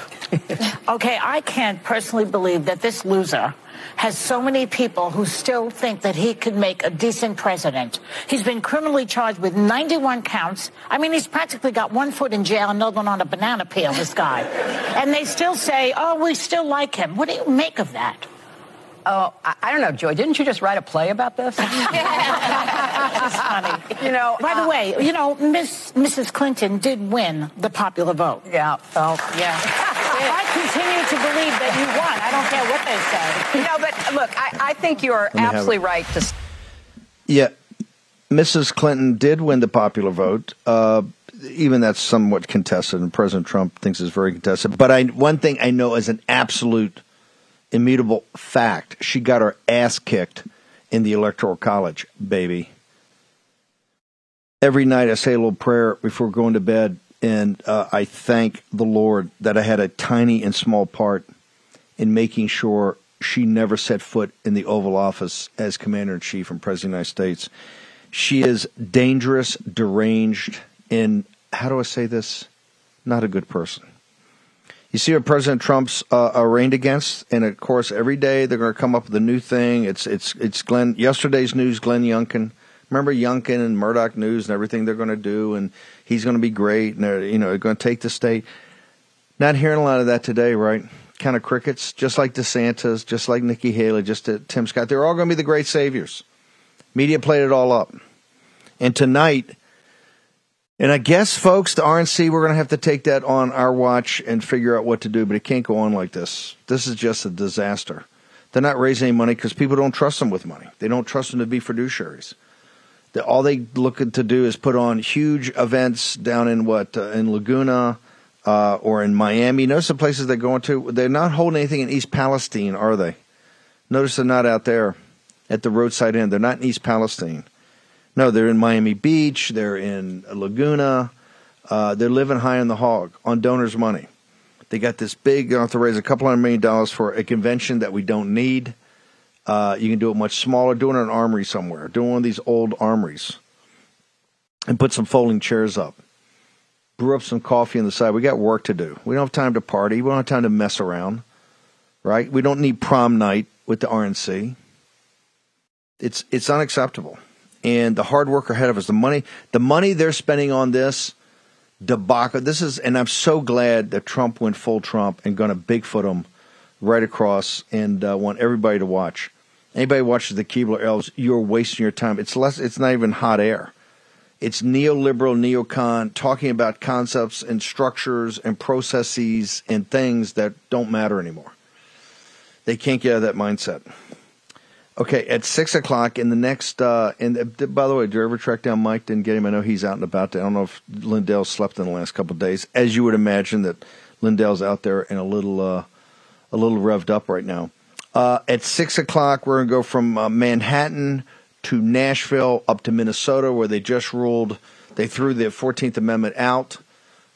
okay, I can't personally believe that this loser has so many people who still think that he could make a decent president. He's been criminally charged with 91 counts. I mean, he's practically got one foot in jail, and another one on a banana peel, this guy. and they still say, oh, we still like him. What do you make of that? Oh, I, I don't know, Joy. Didn't you just write a play about this? It's funny. You know, by the way, you know, Miss Mrs. Clinton did win the popular vote. Yeah. Oh, yeah. I continue to believe that you won. I don't care what they say. No, but look, I, I think you are absolutely right to. Yeah, Mrs. Clinton did win the popular vote. Uh, even that's somewhat contested, and President Trump thinks it's very contested. But I, one thing I know as an absolute, immutable fact: she got her ass kicked in the Electoral College, baby. Every night I say a little prayer before going to bed, and uh, I thank the Lord that I had a tiny and small part in making sure she never set foot in the Oval Office as Commander in Chief and President of the United States. She is dangerous, deranged, and how do I say this? Not a good person. You see what President Trump's uh, arraigned against, and of course, every day they're going to come up with a new thing. It's it's it's Glenn. Yesterday's news, Glenn Youngkin. Remember Youngkin and Murdoch News and everything they're going to do, and he's going to be great, and they're you know they're going to take the state. Not hearing a lot of that today, right? Kind of crickets, just like DeSantis, just like Nikki Haley, just uh, Tim Scott. They're all going to be the great saviors. Media played it all up, and tonight. And I guess, folks, the RNC, we're going to have to take that on our watch and figure out what to do, but it can't go on like this. This is just a disaster. They're not raising any money because people don't trust them with money. They don't trust them to be fiduciaries. They, all they look to do is put on huge events down in what, uh, in Laguna uh, or in Miami. Notice the places they're going to. They're not holding anything in East Palestine, are they? Notice they're not out there at the roadside inn. They're not in East Palestine. No, they're in Miami Beach. They're in Laguna. Uh, they're living high on the hog on donors' money. They got this big. They have to raise a couple hundred million dollars for a convention that we don't need. Uh, you can do it much smaller. Do it in an armory somewhere. Do one of these old armories, and put some folding chairs up. Brew up some coffee on the side. We got work to do. We don't have time to party. We don't have time to mess around. Right? We don't need prom night with the RNC. It's it's unacceptable. And the hard work ahead of us, the money, the money they're spending on this debacle. This is, and I'm so glad that Trump went full Trump and going to Bigfoot him right across, and uh, want everybody to watch. Anybody watches the Keebler Elves, you're wasting your time. It's less. It's not even hot air. It's neoliberal, neocon talking about concepts and structures and processes and things that don't matter anymore. They can't get out of that mindset. Okay, at six o'clock in the next. Uh, and uh, by the way, did you ever track down Mike? Didn't get him. I know he's out and about. I don't know if Lindell slept in the last couple of days, as you would imagine that Lindell's out there and a little, uh, a little revved up right now. Uh, at six o'clock, we're to go from uh, Manhattan to Nashville up to Minnesota, where they just ruled they threw the Fourteenth Amendment out.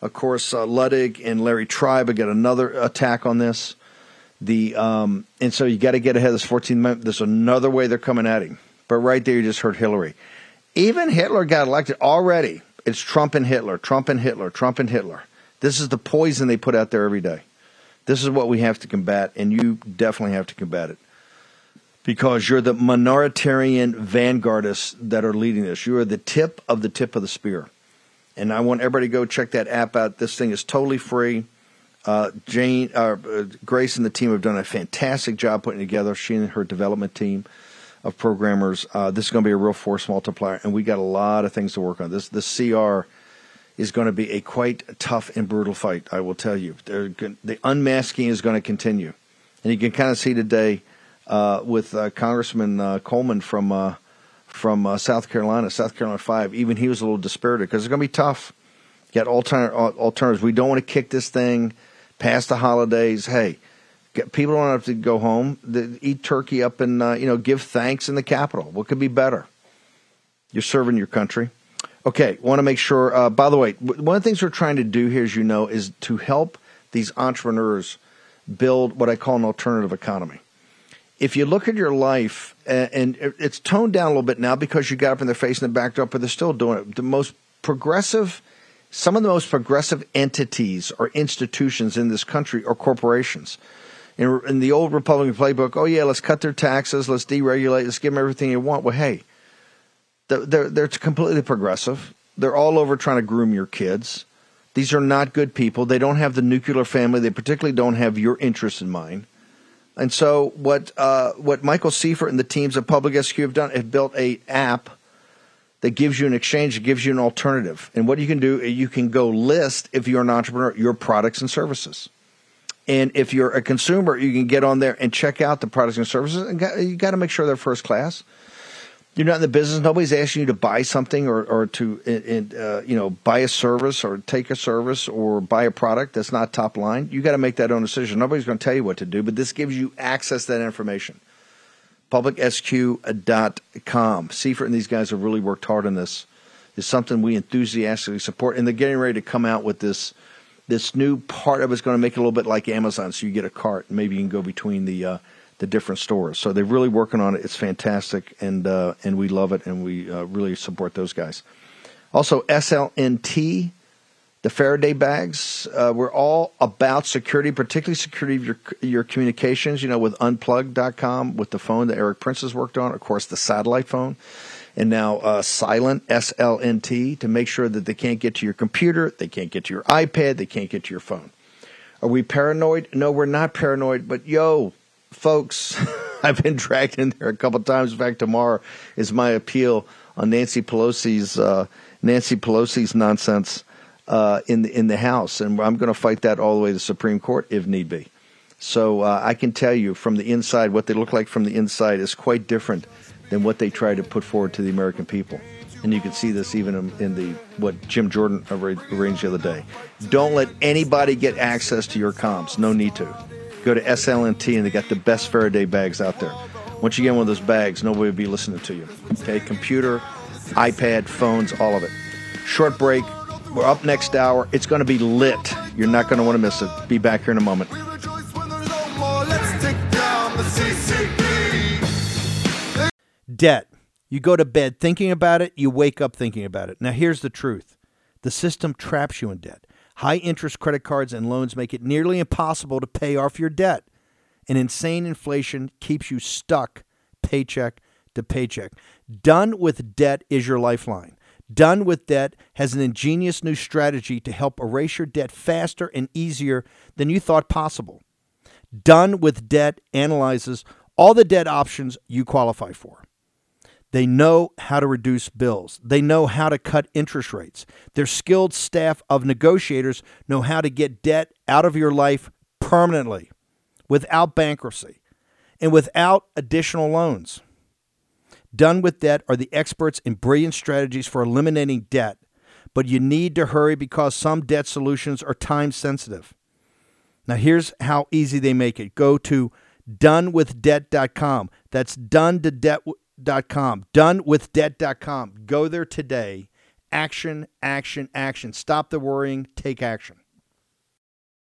Of course, uh, Luttig and Larry Tribe got another attack on this. The um, and so you got to get ahead of this 14th Amendment. There's another way they're coming at him, but right there you just heard Hillary. Even Hitler got elected already. It's Trump and Hitler, Trump and Hitler, Trump and Hitler. This is the poison they put out there every day. This is what we have to combat, and you definitely have to combat it because you're the minoritarian vanguardists that are leading this. You are the tip of the tip of the spear. And I want everybody to go check that app out. This thing is totally free. Uh, Jane, uh, uh, Grace, and the team have done a fantastic job putting together. She and her development team of programmers. Uh, this is going to be a real force multiplier, and we got a lot of things to work on. This the CR is going to be a quite tough and brutal fight. I will tell you. the unmasking is going to continue, and you can kind of see today uh, with uh, Congressman Coleman from from South Carolina, South Carolina Five. Even he was a little dispirited because it's going to be tough. Get alternatives. We don't want to kick this thing past the holidays. Hey, get, people don't have to go home. Eat turkey up and uh, you know give thanks in the Capitol. What could be better? You're serving your country. Okay, want to make sure. Uh, by the way, one of the things we're trying to do here, as you know, is to help these entrepreneurs build what I call an alternative economy. If you look at your life, and it's toned down a little bit now because you got up in their face and the backdrop, but they're still doing it. The most progressive some of the most progressive entities or institutions in this country are corporations. In, in, the old Republican playbook, oh yeah, let's cut their taxes, let's deregulate, let's give them everything they want. Well, hey, they're, they're completely progressive. They're all over trying to groom your kids. These are not good people. They don't have the nuclear family. They particularly don't have your interests in mind. And so, what uh, what Michael Seifert and the teams of Public SQ have done have built a app that gives you an exchange, that gives you an alternative. And what you can do, you can go list, if you're an entrepreneur, your products and services. And if you're a consumer, you can get on there and check out the products and services. And you got to make sure they're first class. You're not in the business. Nobody's asking you to buy something or, or to uh, you know buy a service or take a service or buy a product that's not top line. You got to make that own decision. Nobody's going to tell you what to do, but this gives you access to that information publicsq.com. Seifert and these guys have really worked hard on this. It's something we enthusiastically support, and they're getting ready to come out with this. This new part of it's going to make it a little bit like Amazon, so you get a cart, and maybe you can go between the uh, the different stores. So they're really working on it. It's fantastic, and uh, and we love it, and we uh, really support those guys. Also, SLNT the Faraday bags. Uh, we're all about security, particularly security of your your communications. You know, with Unplug.com, with the phone that Erik Prince has worked on, of course, the satellite phone, and now uh, Silent SLNT to make sure that they can't get to your computer, they can't get to your iPad, they can't get to your phone. Are we paranoid? No, we're not paranoid. But yo, folks, I've been dragged in there a couple times. In fact, tomorrow is my appeal on Nancy Pelosi's uh, Nancy Pelosi's nonsense uh, in the in the House, and I'm going to fight that all the way to the Supreme Court if need be. So uh, I can tell you from the inside, what they look like from the inside is quite different than what they try to put forward to the American people. And you can see this even in, in the what Jim Jordan arranged the other day. Don't let anybody get access to your comms. No need to. Go to SLNT, and they got the best Faraday bags out there. Once you get one of those bags, nobody will be listening to you. Okay, computer iPad, phones, all of it. Short break. We're up next hour. It's going to be lit. You're not going to want to miss it. Be back here in a moment. Debt. You go to bed thinking about it, you wake up thinking about it. Now, here's the truth the system traps you in debt. High interest credit cards and loans make it nearly impossible to pay off your debt. And insane inflation keeps you stuck paycheck to paycheck. Done with Debt is your lifeline. Done with Debt has an ingenious new strategy to help erase your debt faster and easier than you thought possible. Done with Debt analyzes all the debt options you qualify for. They know how to reduce bills. They know how to cut interest rates. Their skilled staff of negotiators know how to get debt out of your life permanently without bankruptcy and without additional loans. Done with Debt are the experts in brilliant strategies for eliminating debt, but you need to hurry because some debt solutions are time sensitive. Now, here's how easy they make it go to donewithdebt.com. That's done to debt donewithdebt.com. Donewithdebt.com. Go there today. Action, action, action. Stop the worrying, take action.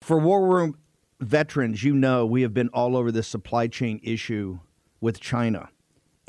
For War Room veterans, you know we have been all over this supply chain issue with China